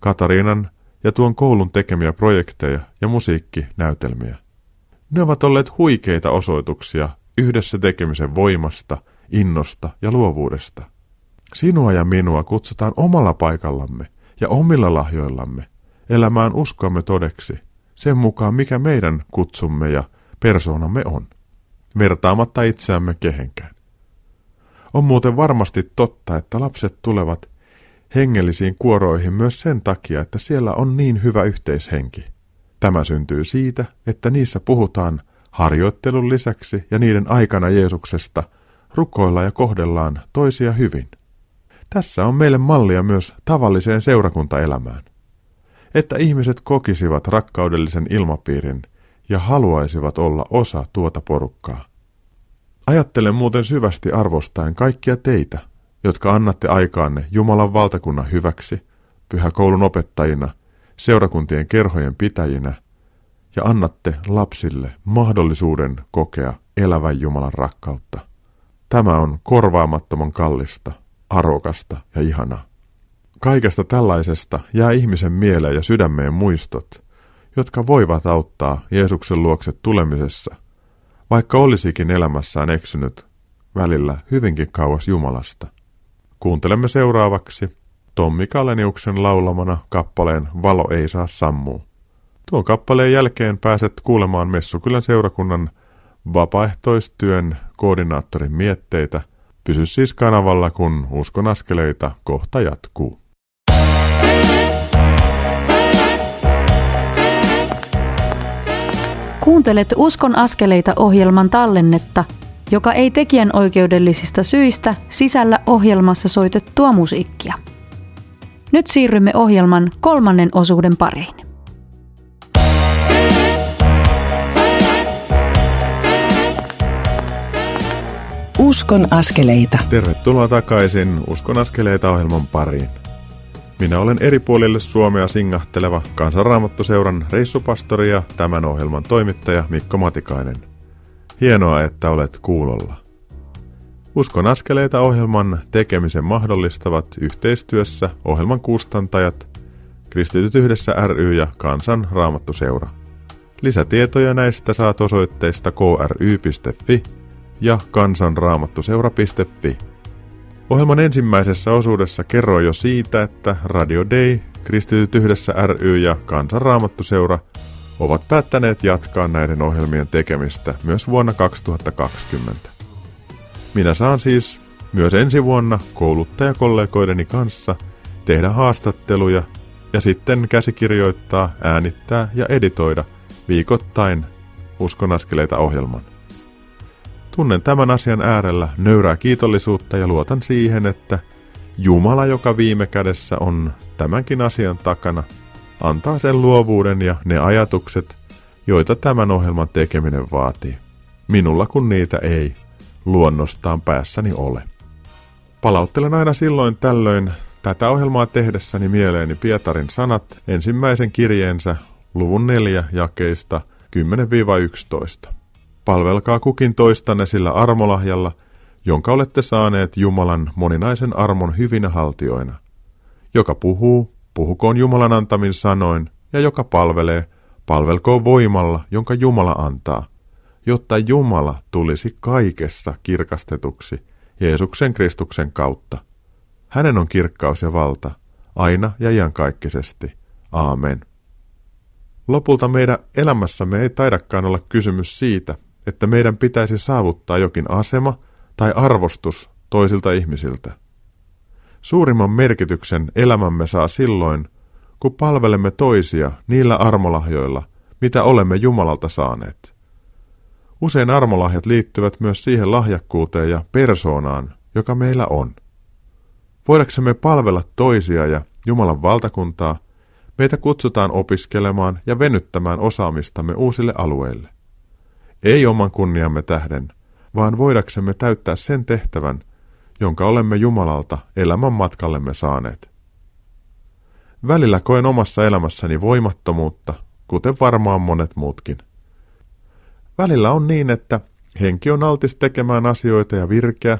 S2: Katariinan ja tuon koulun tekemiä projekteja ja musiikkinäytelmiä. Ne ovat olleet huikeita osoituksia yhdessä tekemisen voimasta, innosta ja luovuudesta. Sinua ja minua kutsutaan omalla paikallamme ja omilla lahjoillamme elämään uskoamme todeksi, sen mukaan mikä meidän kutsumme ja persoonamme on, vertaamatta itseämme kehenkään. On muuten varmasti totta, että lapset tulevat hengellisiin kuoroihin myös sen takia, että siellä on niin hyvä yhteishenki. Tämä syntyy siitä, että niissä puhutaan harjoittelun lisäksi ja niiden aikana Jeesuksesta, rukoilla ja kohdellaan toisia hyvin. Tässä on meille mallia myös tavalliseen seurakuntaelämään. Että ihmiset kokisivat rakkaudellisen ilmapiirin ja haluaisivat olla osa tuota porukkaa. Ajattelen muuten syvästi arvostaen kaikkia teitä, jotka annatte aikaanne Jumalan valtakunnan hyväksi, pyhäkoulun opettajina, seurakuntien kerhojen pitäjinä ja annatte lapsille mahdollisuuden kokea elävän Jumalan rakkautta. Tämä on korvaamattoman kallista, arvokasta ja ihanaa. Kaikesta tällaisesta jää ihmisen mieleen ja sydämeen muistot, jotka voivat auttaa Jeesuksen luokse tulemisessa, vaikka olisikin elämässään eksynyt välillä hyvinkin kauas Jumalasta. Kuuntelemme seuraavaksi Tommi Kaleniuksen laulamana kappaleen Valo ei saa sammua. Tuon kappaleen jälkeen pääset kuulemaan Messukylän seurakunnan vapaaehtoistyön koordinaattorin mietteitä. Pysy siis kanavalla, kun uskon askeleita kohta jatkuu.
S5: Kuuntelet Uskon askeleita ohjelman tallennetta, joka ei tekijän oikeudellisista syistä sisällä ohjelmassa soitettua musiikkia. Nyt siirrymme ohjelman kolmannen osuuden pariin.
S1: Uskon askeleita.
S2: Tervetuloa takaisin Uskon askeleita ohjelman pariin. Minä olen eri puolille Suomea singahteleva kansanraamattuseuran reissupastori ja tämän ohjelman toimittaja Mikko Matikainen. Hienoa, että olet kuulolla. Uskon askeleita ohjelman tekemisen mahdollistavat yhteistyössä ohjelman kustantajat, Kristityt yhdessä ry ja Kansan Raamattuseura. Lisätietoja näistä saat osoitteista kry.fi ja kansanraamattuseura.fi. Ohjelman ensimmäisessä osuudessa kerroin jo siitä, että Radio Day, Kristityt yhdessä ry ja Kansanraamattuseura ovat päättäneet jatkaa näiden ohjelmien tekemistä myös vuonna 2020. Minä saan siis myös ensi vuonna kouluttajakollegoideni kanssa tehdä haastatteluja ja sitten käsikirjoittaa, äänittää ja editoida viikoittain uskonaskeleita ohjelman. Tunnen tämän asian äärellä nöyrää kiitollisuutta ja luotan siihen, että Jumala, joka viime kädessä on tämänkin asian takana, antaa sen luovuuden ja ne ajatukset, joita tämän ohjelman tekeminen vaatii. Minulla kun niitä ei luonnostaan päässäni ole. Palauttelen aina silloin tällöin tätä ohjelmaa tehdessäni mieleeni Pietarin sanat ensimmäisen kirjeensä luvun neljä jakeista 10-11. Palvelkaa kukin toistanne sillä armolahjalla, jonka olette saaneet Jumalan moninaisen armon hyvinä haltioina. Joka puhuu, puhukoon Jumalan antamin sanoin, ja joka palvelee, palvelkoon voimalla, jonka Jumala antaa, jotta Jumala tulisi kaikessa kirkastetuksi Jeesuksen Kristuksen kautta. Hänen on kirkkaus ja valta, aina ja iankaikkisesti. Aamen. Lopulta meidän elämässämme ei taidakaan olla kysymys siitä, että meidän pitäisi saavuttaa jokin asema tai arvostus toisilta ihmisiltä. Suurimman merkityksen elämämme saa silloin, kun palvelemme toisia niillä armolahjoilla, mitä olemme Jumalalta saaneet. Usein armolahjat liittyvät myös siihen lahjakkuuteen ja persoonaan, joka meillä on. Voidaksemme palvella toisia ja Jumalan valtakuntaa, meitä kutsutaan opiskelemaan ja venyttämään osaamistamme uusille alueille. Ei oman kunniamme tähden, vaan voidaksemme täyttää sen tehtävän, jonka olemme Jumalalta elämän matkallemme saaneet. Välillä koen omassa elämässäni voimattomuutta, kuten varmaan monet muutkin. Välillä on niin, että henki on altis tekemään asioita ja virkeä,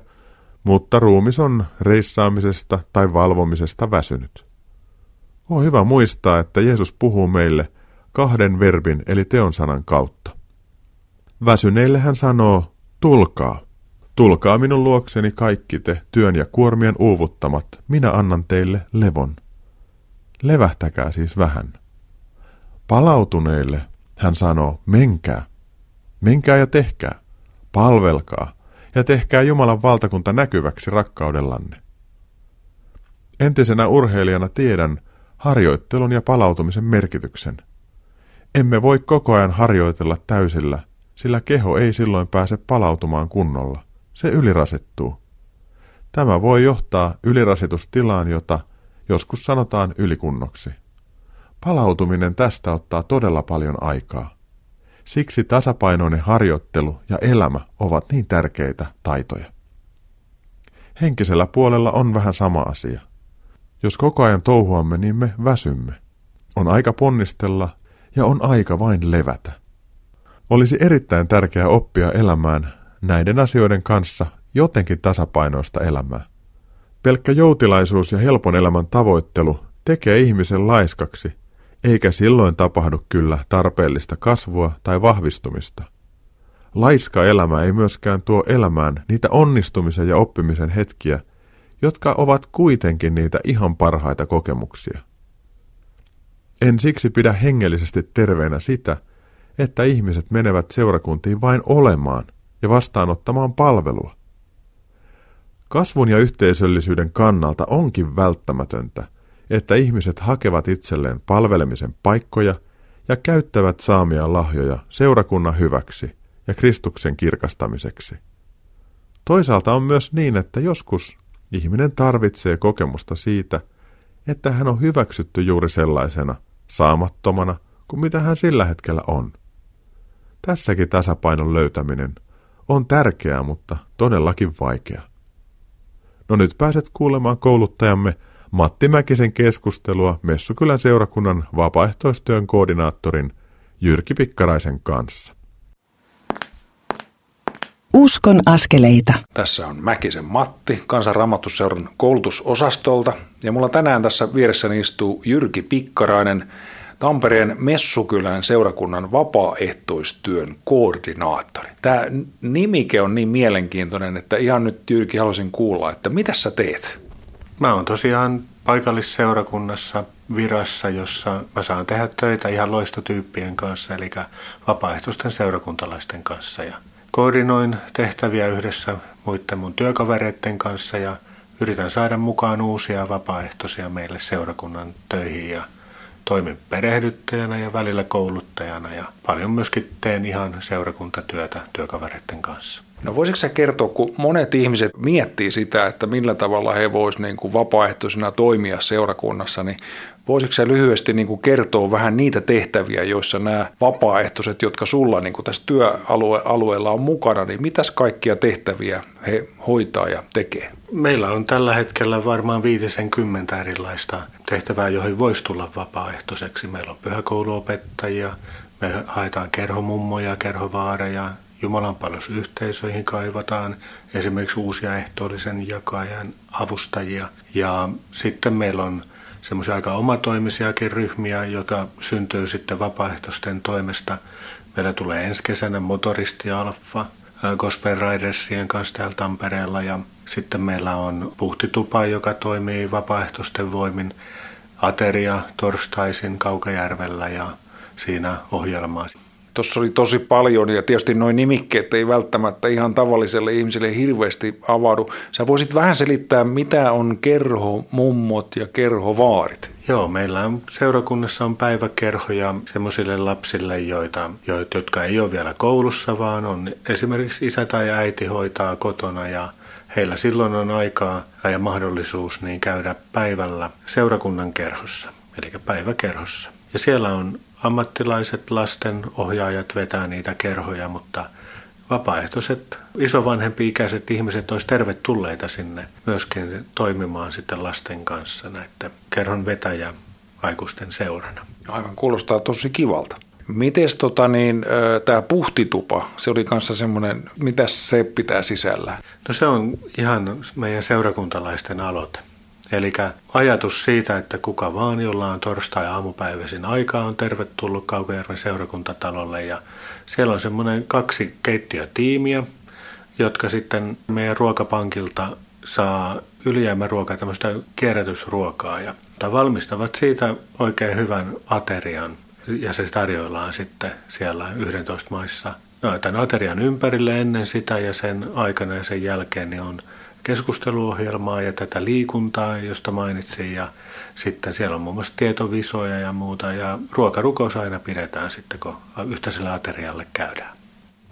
S2: mutta ruumis on reissaamisesta tai valvomisesta väsynyt. On hyvä muistaa, että Jeesus puhuu meille kahden verbin eli teon sanan kautta. Väsyneille hän sanoo, tulkaa. Tulkaa minun luokseni kaikki te työn ja kuormien uuvuttamat, minä annan teille levon. Levähtäkää siis vähän. Palautuneille hän sanoo, menkää. Menkää ja tehkää. Palvelkaa ja tehkää Jumalan valtakunta näkyväksi rakkaudellanne. Entisenä urheilijana tiedän harjoittelun ja palautumisen merkityksen. Emme voi koko ajan harjoitella täysillä, sillä keho ei silloin pääse palautumaan kunnolla. Se ylirasittuu. Tämä voi johtaa ylirasitustilaan, jota joskus sanotaan ylikunnoksi. Palautuminen tästä ottaa todella paljon aikaa. Siksi tasapainoinen harjoittelu ja elämä ovat niin tärkeitä taitoja. Henkisellä puolella on vähän sama asia. Jos koko ajan touhuamme, niin me väsymme. On aika ponnistella ja on aika vain levätä. Olisi erittäin tärkeää oppia elämään näiden asioiden kanssa jotenkin tasapainoista elämää. Pelkkä joutilaisuus ja helpon elämän tavoittelu tekee ihmisen laiskaksi – eikä silloin tapahdu kyllä tarpeellista kasvua tai vahvistumista. Laiska elämä ei myöskään tuo elämään niitä onnistumisen ja oppimisen hetkiä, jotka ovat kuitenkin niitä ihan parhaita kokemuksia. En siksi pidä hengellisesti terveenä sitä, että ihmiset menevät seurakuntiin vain olemaan ja vastaanottamaan palvelua. Kasvun ja yhteisöllisyyden kannalta onkin välttämätöntä, että ihmiset hakevat itselleen palvelemisen paikkoja ja käyttävät saamia lahjoja seurakunnan hyväksi ja Kristuksen kirkastamiseksi. Toisaalta on myös niin, että joskus ihminen tarvitsee kokemusta siitä, että hän on hyväksytty juuri sellaisena, saamattomana kuin mitä hän sillä hetkellä on. Tässäkin tasapainon löytäminen on tärkeää, mutta todellakin vaikea. No nyt pääset kuulemaan kouluttajamme Matti Mäkisen keskustelua Messukylän seurakunnan vapaaehtoistyön koordinaattorin Jyrki Pikkaraisen kanssa.
S1: Uskon askeleita.
S3: Tässä on Mäkisen Matti, kansanraamattuseuran koulutusosastolta. Ja mulla tänään tässä vieressäni istuu Jyrki Pikkarainen, Tampereen Messukylän seurakunnan vapaaehtoistyön koordinaattori. Tämä nimike on niin mielenkiintoinen, että ihan nyt Jyrki haluaisin kuulla, että mitä sä teet?
S8: Mä oon tosiaan paikallisseurakunnassa virassa, jossa mä saan tehdä töitä ihan loistotyyppien kanssa, eli vapaaehtoisten seurakuntalaisten kanssa. Ja koordinoin tehtäviä yhdessä muiden mun työkavereiden kanssa ja yritän saada mukaan uusia vapaaehtoisia meille seurakunnan töihin ja toimin perehdyttäjänä ja välillä kouluttajana ja paljon myöskin teen ihan seurakuntatyötä työkavereiden kanssa.
S3: No voisitko sä kertoa, kun monet ihmiset miettii sitä, että millä tavalla he voisivat niin kuin vapaaehtoisena toimia seurakunnassa, niin voisitko sä lyhyesti niin kuin kertoa vähän niitä tehtäviä, joissa nämä vapaaehtoiset, jotka sulla niin kuin tässä työalueella on mukana, niin mitäs kaikkia tehtäviä he hoitaa ja tekee?
S8: Meillä on tällä hetkellä varmaan 50 erilaista tehtävää, joihin voisi tulla vapaaehtoiseksi. Meillä on pyhäkouluopettajia, me haetaan kerhomummoja, kerhovaareja, Jumalan yhteisöihin kaivataan esimerkiksi uusia ehtoollisen jakajan avustajia. Ja sitten meillä on semmoisia aika omatoimisiakin ryhmiä, joita syntyy sitten vapaaehtoisten toimesta. Meillä tulee ensi kesänä Motoristi Alfa, Gospel Ridersien kanssa täällä Tampereella ja sitten meillä on puhtitupa, joka toimii vapaaehtoisten voimin, Ateria torstaisin Kaukajärvellä ja siinä ohjelmaa.
S3: Tuossa oli tosi paljon ja tietysti noin nimikkeet ei välttämättä ihan tavalliselle ihmiselle hirveästi avaudu. Sä voisit vähän selittää, mitä on kerhomummot ja kerhovaarit?
S8: Joo, meillä on seurakunnassa on päiväkerhoja semmoisille lapsille, joita, jotka ei ole vielä koulussa, vaan on esimerkiksi isä tai äiti hoitaa kotona ja heillä silloin on aikaa ja mahdollisuus niin käydä päivällä seurakunnan kerhossa, eli päiväkerhossa. Ja siellä on ammattilaiset lasten ohjaajat vetää niitä kerhoja, mutta vapaaehtoiset isovanhempi-ikäiset ihmiset olisi tervetulleita sinne myöskin toimimaan sitten lasten kanssa näiden kerhon vetäjä aikuisten seurana.
S3: Aivan kuulostaa tosi kivalta. Mites tota niin, tämä puhtitupa, se oli kanssa semmoinen, mitä se pitää sisällä?
S8: No se on ihan meidän seurakuntalaisten aloite. Eli ajatus siitä, että kuka vaan, jolla on torstai-aamupäiväisin aikaa, on tervetullut Kaukajärven seurakuntatalolle. Ja siellä on semmoinen kaksi keittiötiimiä, jotka sitten meidän ruokapankilta saa ylijäämäruokaa, tämmöistä kierrätysruokaa ja valmistavat siitä oikein hyvän aterian ja se tarjoillaan sitten siellä 11 maissa. No, tämän aterian ympärille ennen sitä ja sen aikana ja sen jälkeen niin on keskusteluohjelmaa ja tätä liikuntaa, josta mainitsin. Ja sitten siellä on muun muassa tietovisoja ja muuta. Ja ruokarukous aina pidetään sitten, kun yhteiselle aterialle käydään.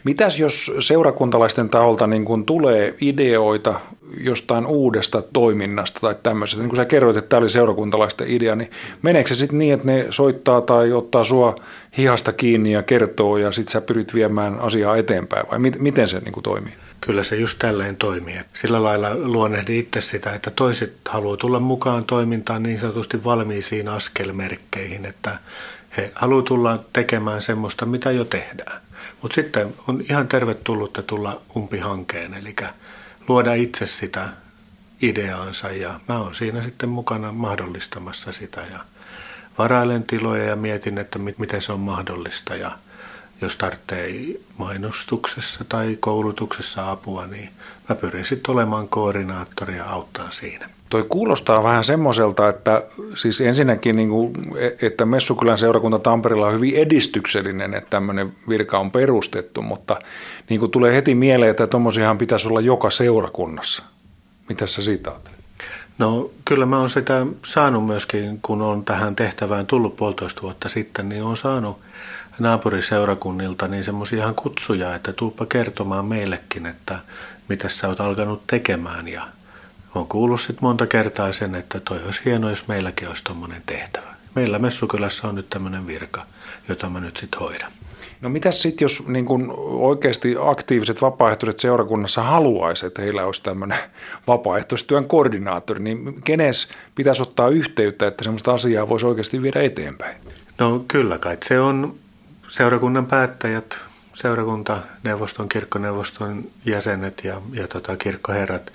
S3: Mitäs jos seurakuntalaisten taholta niin kun tulee ideoita jostain uudesta toiminnasta tai tämmöisestä, niin kuin sä kerroit, että tämä oli seurakuntalaisten idea, niin meneekö se sitten niin, että ne soittaa tai ottaa sua hihasta kiinni ja kertoo ja sitten sä pyrit viemään asiaa eteenpäin vai miten se niin kuin toimii?
S8: Kyllä se just tälleen toimii. Sillä lailla luonnehdi itse sitä, että toiset haluaa tulla mukaan toimintaan niin sanotusti valmiisiin askelmerkkeihin, että he haluavat tulla tekemään semmoista, mitä jo tehdään. Mutta sitten on ihan tervetullutta tulla umpihankeen, eli luoda itse sitä ideaansa ja mä oon siinä sitten mukana mahdollistamassa sitä ja varailen tiloja ja mietin, että miten se on mahdollista ja jos tarvitsee mainostuksessa tai koulutuksessa apua, niin mä pyrin sitten olemaan koordinaattori ja auttaa siinä.
S3: Toi kuulostaa vähän semmoiselta, että siis ensinnäkin, niin kuin, että Messukylän seurakunta Tampereella on hyvin edistyksellinen, että tämmöinen virka on perustettu, mutta niin kuin tulee heti mieleen, että tuommoisiahan pitäisi olla joka seurakunnassa. Mitä sä siitä ajattelet?
S8: No kyllä mä oon sitä saanut myöskin, kun on tähän tehtävään tullut puolitoista vuotta sitten, niin on saanut naapuriseurakunnilta niin semmoisia ihan kutsuja, että tuuppa kertomaan meillekin, että mitä sä oot alkanut tekemään. Ja on kuullut sitten monta kertaa sen, että toi olisi hienoa, jos meilläkin olisi tuommoinen tehtävä. Meillä Messukylässä on nyt tämmöinen virka, jota mä nyt sitten hoidan.
S3: No mitäs sitten, jos niin kun oikeasti aktiiviset vapaaehtoiset seurakunnassa haluaisi, että heillä olisi tämmöinen vapaaehtoistyön koordinaattori, niin kenes pitäisi ottaa yhteyttä, että semmoista asiaa voisi oikeasti viedä eteenpäin?
S8: No kyllä kai se on seurakunnan päättäjät, seurakuntaneuvoston, kirkkoneuvoston jäsenet ja, ja tota, kirkkoherrat.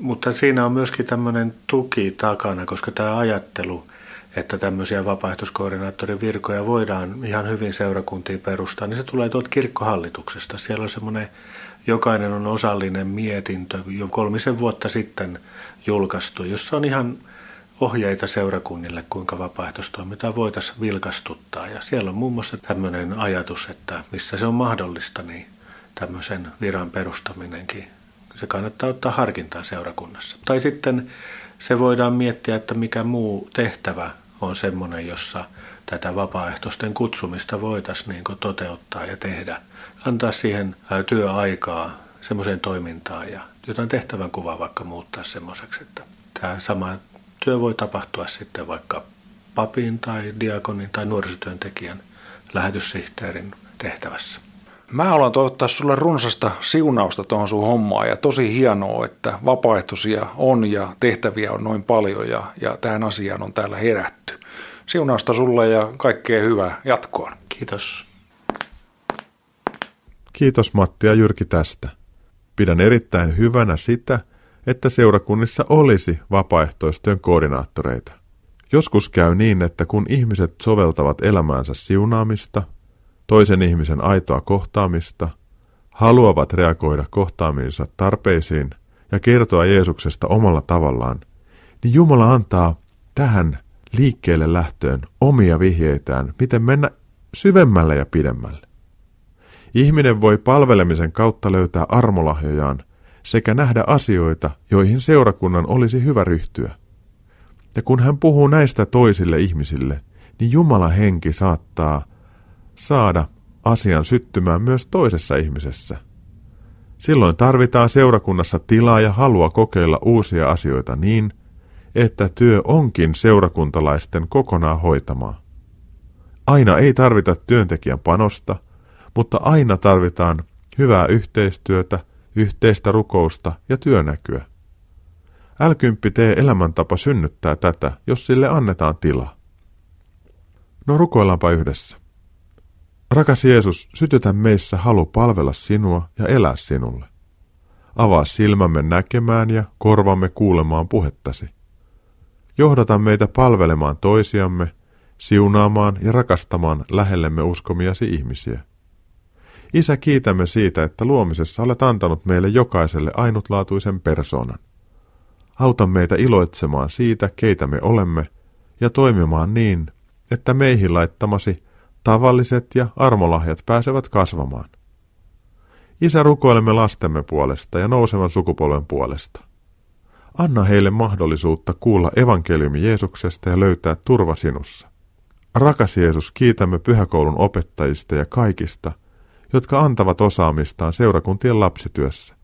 S8: Mutta siinä on myöskin tämmöinen tuki takana, koska tämä ajattelu, että tämmöisiä vapaaehtoiskoordinaattorin virkoja voidaan ihan hyvin seurakuntiin perustaa, niin se tulee tuolta kirkkohallituksesta. Siellä on semmoinen, jokainen on osallinen mietintö jo kolmisen vuotta sitten julkaistu, jossa on ihan ohjeita seurakunnille, kuinka vapaaehtoistoimintaa voitaisiin vilkastuttaa. Ja siellä on muun muassa tämmöinen ajatus, että missä se on mahdollista, niin tämmöisen viran perustaminenkin, se kannattaa ottaa harkintaan seurakunnassa. Tai sitten se voidaan miettiä, että mikä muu tehtävä on semmoinen, jossa tätä vapaaehtoisten kutsumista voitaisiin niin toteuttaa ja tehdä. Antaa siihen työaikaa semmoiseen toimintaan ja jotain tehtävän kuvaa vaikka muuttaa semmoiseksi, että tämä sama työ voi tapahtua sitten vaikka papin tai diakonin tai nuorisotyöntekijän lähetyssihteerin tehtävässä.
S3: Mä haluan toivottaa sulle runsasta siunausta tuohon sun hommaan ja tosi hienoa, että vapaaehtoisia on ja tehtäviä on noin paljon ja, ja tähän asiaan on täällä herätty. Siunausta sulle ja kaikkea hyvää jatkoon.
S8: Kiitos.
S2: Kiitos Matti ja Jyrki tästä. Pidän erittäin hyvänä sitä, että seurakunnissa olisi vapaaehtoistyön koordinaattoreita. Joskus käy niin, että kun ihmiset soveltavat elämäänsä siunaamista, toisen ihmisen aitoa kohtaamista, haluavat reagoida kohtaamiinsa tarpeisiin ja kertoa Jeesuksesta omalla tavallaan, niin Jumala antaa tähän liikkeelle lähtöön omia vihjeitään, miten mennä syvemmälle ja pidemmälle. Ihminen voi palvelemisen kautta löytää armolahjojaan sekä nähdä asioita, joihin seurakunnan olisi hyvä ryhtyä. Ja kun hän puhuu näistä toisille ihmisille, niin Jumala henki saattaa saada asian syttymään myös toisessa ihmisessä. Silloin tarvitaan seurakunnassa tilaa ja halua kokeilla uusia asioita niin, että työ onkin seurakuntalaisten kokonaan hoitamaa. Aina ei tarvita työntekijän panosta, mutta aina tarvitaan hyvää yhteistyötä, yhteistä rukousta ja työnäkyä. Älkymppi tee elämäntapa synnyttää tätä, jos sille annetaan tilaa. No rukoillaanpa yhdessä. Rakas Jeesus, sytytä meissä halu palvella sinua ja elää sinulle. Avaa silmämme näkemään ja korvamme kuulemaan puhettasi. Johdata meitä palvelemaan toisiamme, siunaamaan ja rakastamaan lähellemme uskomiasi ihmisiä. Isä, kiitämme siitä, että luomisessa olet antanut meille jokaiselle ainutlaatuisen persoonan. Auta meitä iloitsemaan siitä, keitä me olemme, ja toimimaan niin, että meihin laittamasi tavalliset ja armolahjat pääsevät kasvamaan. Isä, rukoilemme lastemme puolesta ja nousevan sukupolven puolesta. Anna heille mahdollisuutta kuulla evankeliumi Jeesuksesta ja löytää turva sinussa. Rakas Jeesus, kiitämme pyhäkoulun opettajista ja kaikista, jotka antavat osaamistaan seurakuntien lapsityössä.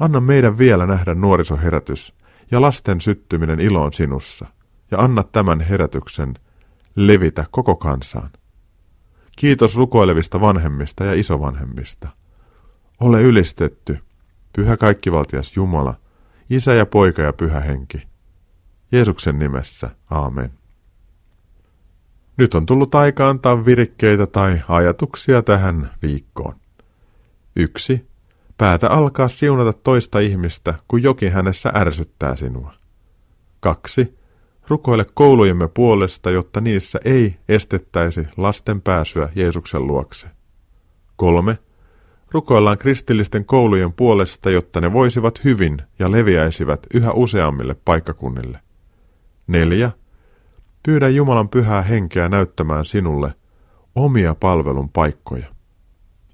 S2: Anna meidän vielä nähdä nuorisoherätys ja lasten syttyminen iloon sinussa, ja anna tämän herätyksen levitä koko kansaan. Kiitos rukoilevista vanhemmista ja isovanhemmista. Ole ylistetty, pyhä kaikkivaltias Jumala, Isä ja Poika ja Pyhä Henki. Jeesuksen nimessä, aamen. Nyt on tullut aika antaa virikkeitä tai ajatuksia tähän viikkoon. Yksi. Päätä alkaa siunata toista ihmistä, kun jokin hänessä ärsyttää sinua. Kaksi. Rukoile koulujemme puolesta, jotta niissä ei estettäisi lasten pääsyä Jeesuksen luokse. Kolme. Rukoillaan kristillisten koulujen puolesta, jotta ne voisivat hyvin ja leviäisivät yhä useammille paikkakunnille. Neljä. Pyydä Jumalan pyhää henkeä näyttämään sinulle omia palvelun paikkoja.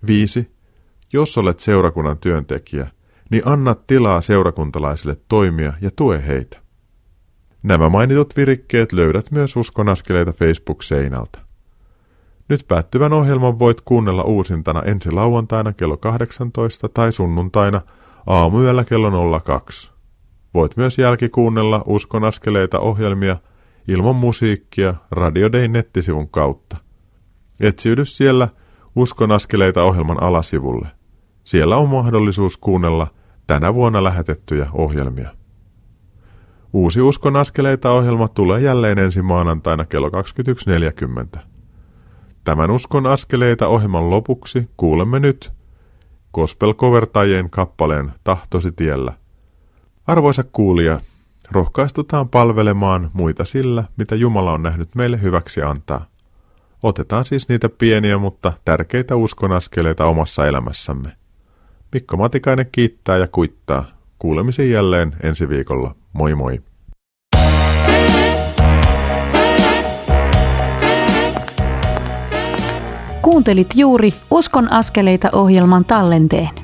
S2: Viisi. Jos olet seurakunnan työntekijä, niin anna tilaa seurakuntalaisille toimia ja tue heitä. Nämä mainitut virikkeet löydät myös Uskon askeleita Facebook-seinältä. Nyt päättyvän ohjelman voit kuunnella uusintana ensi lauantaina kello 18 tai sunnuntaina aamuyöllä kello 02. Voit myös jälkikuunnella Uskon askeleita ohjelmia ilman musiikkia Radio Day nettisivun kautta. Etsiydy siellä Uskon askeleita ohjelman alasivulle. Siellä on mahdollisuus kuunnella tänä vuonna lähetettyjä ohjelmia. Uusi Uskon askeleita ohjelma tulee jälleen ensi maanantaina kello 21.40. Tämän Uskon askeleita ohjelman lopuksi kuulemme nyt gospel kappaleen Tahtosi tiellä. Arvoisa kuulija, rohkaistutaan palvelemaan muita sillä, mitä Jumala on nähnyt meille hyväksi antaa. Otetaan siis niitä pieniä, mutta tärkeitä uskonaskeleita omassa elämässämme. Mikko Matikainen kiittää ja kuittaa. Kuulemisen jälleen ensi viikolla. Moi moi!
S5: Kuuntelit juuri Uskon askeleita ohjelman tallenteen.